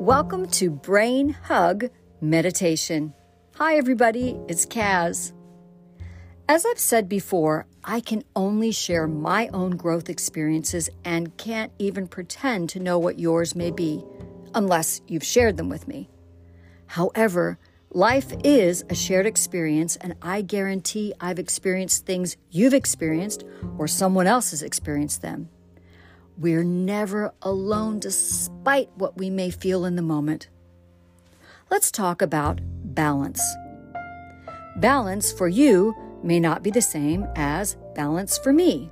Welcome to Brain Hug Meditation. Hi, everybody, it's Kaz. As I've said before, I can only share my own growth experiences and can't even pretend to know what yours may be unless you've shared them with me. However, life is a shared experience, and I guarantee I've experienced things you've experienced or someone else has experienced them. We're never alone despite what we may feel in the moment. Let's talk about balance. Balance for you may not be the same as balance for me.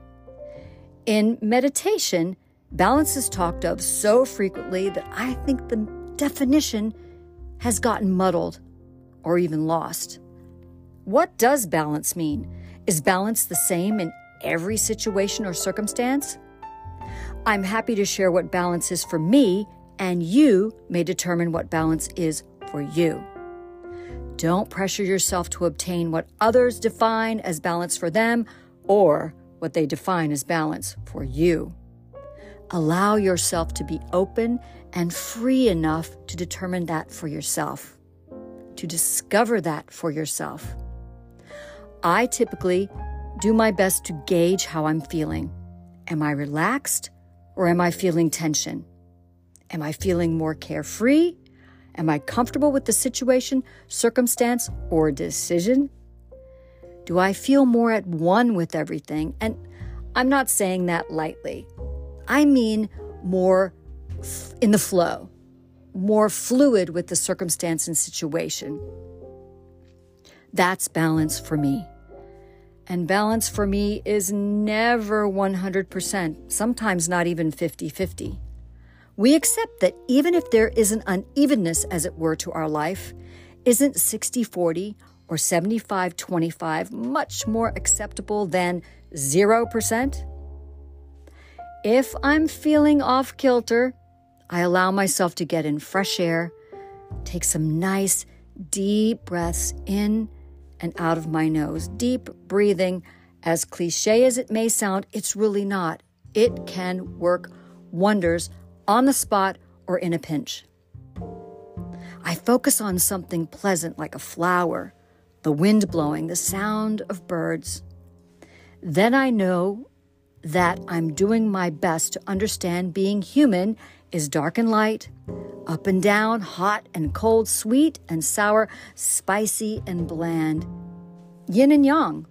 In meditation, balance is talked of so frequently that I think the definition has gotten muddled or even lost. What does balance mean? Is balance the same in every situation or circumstance? I'm happy to share what balance is for me, and you may determine what balance is for you. Don't pressure yourself to obtain what others define as balance for them or what they define as balance for you. Allow yourself to be open and free enough to determine that for yourself, to discover that for yourself. I typically do my best to gauge how I'm feeling. Am I relaxed or am I feeling tension? Am I feeling more carefree? Am I comfortable with the situation, circumstance, or decision? Do I feel more at one with everything? And I'm not saying that lightly. I mean more f- in the flow, more fluid with the circumstance and situation. That's balance for me. And balance for me is never 100%, sometimes not even 50 50. We accept that even if there is an unevenness, as it were, to our life, isn't 60 40 or 75 25 much more acceptable than 0%? If I'm feeling off kilter, I allow myself to get in fresh air, take some nice, deep breaths in and out of my nose. Deep breathing, as cliche as it may sound, it's really not. It can work wonders on the spot or in a pinch. I focus on something pleasant like a flower, the wind blowing, the sound of birds. Then I know that I'm doing my best to understand being human is dark and light, up and down, hot and cold, sweet and sour, spicy and bland, yin and yang.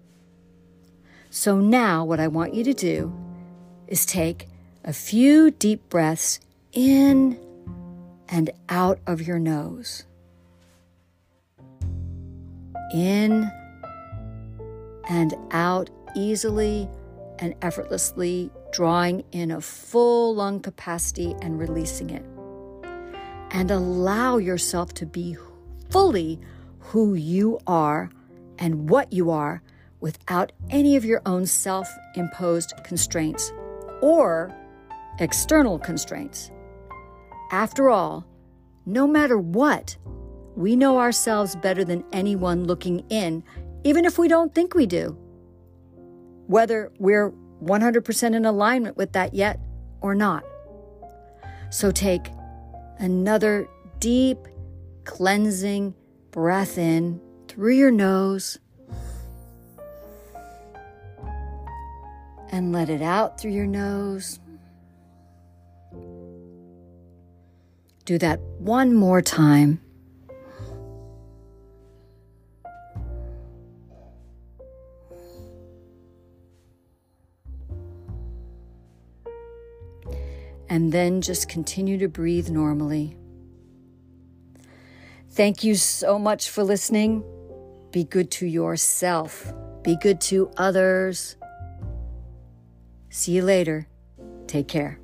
So now, what I want you to do is take a few deep breaths in and out of your nose. In and out easily and effortlessly, drawing in a full lung capacity and releasing it and allow yourself to be fully who you are and what you are without any of your own self imposed constraints or external constraints. After all, no matter what, we know ourselves better than anyone looking in, even if we don't think we do. Whether we're 100% in alignment with that yet or not. So take Another deep, cleansing breath in through your nose. And let it out through your nose. Do that one more time. And then just continue to breathe normally. Thank you so much for listening. Be good to yourself, be good to others. See you later. Take care.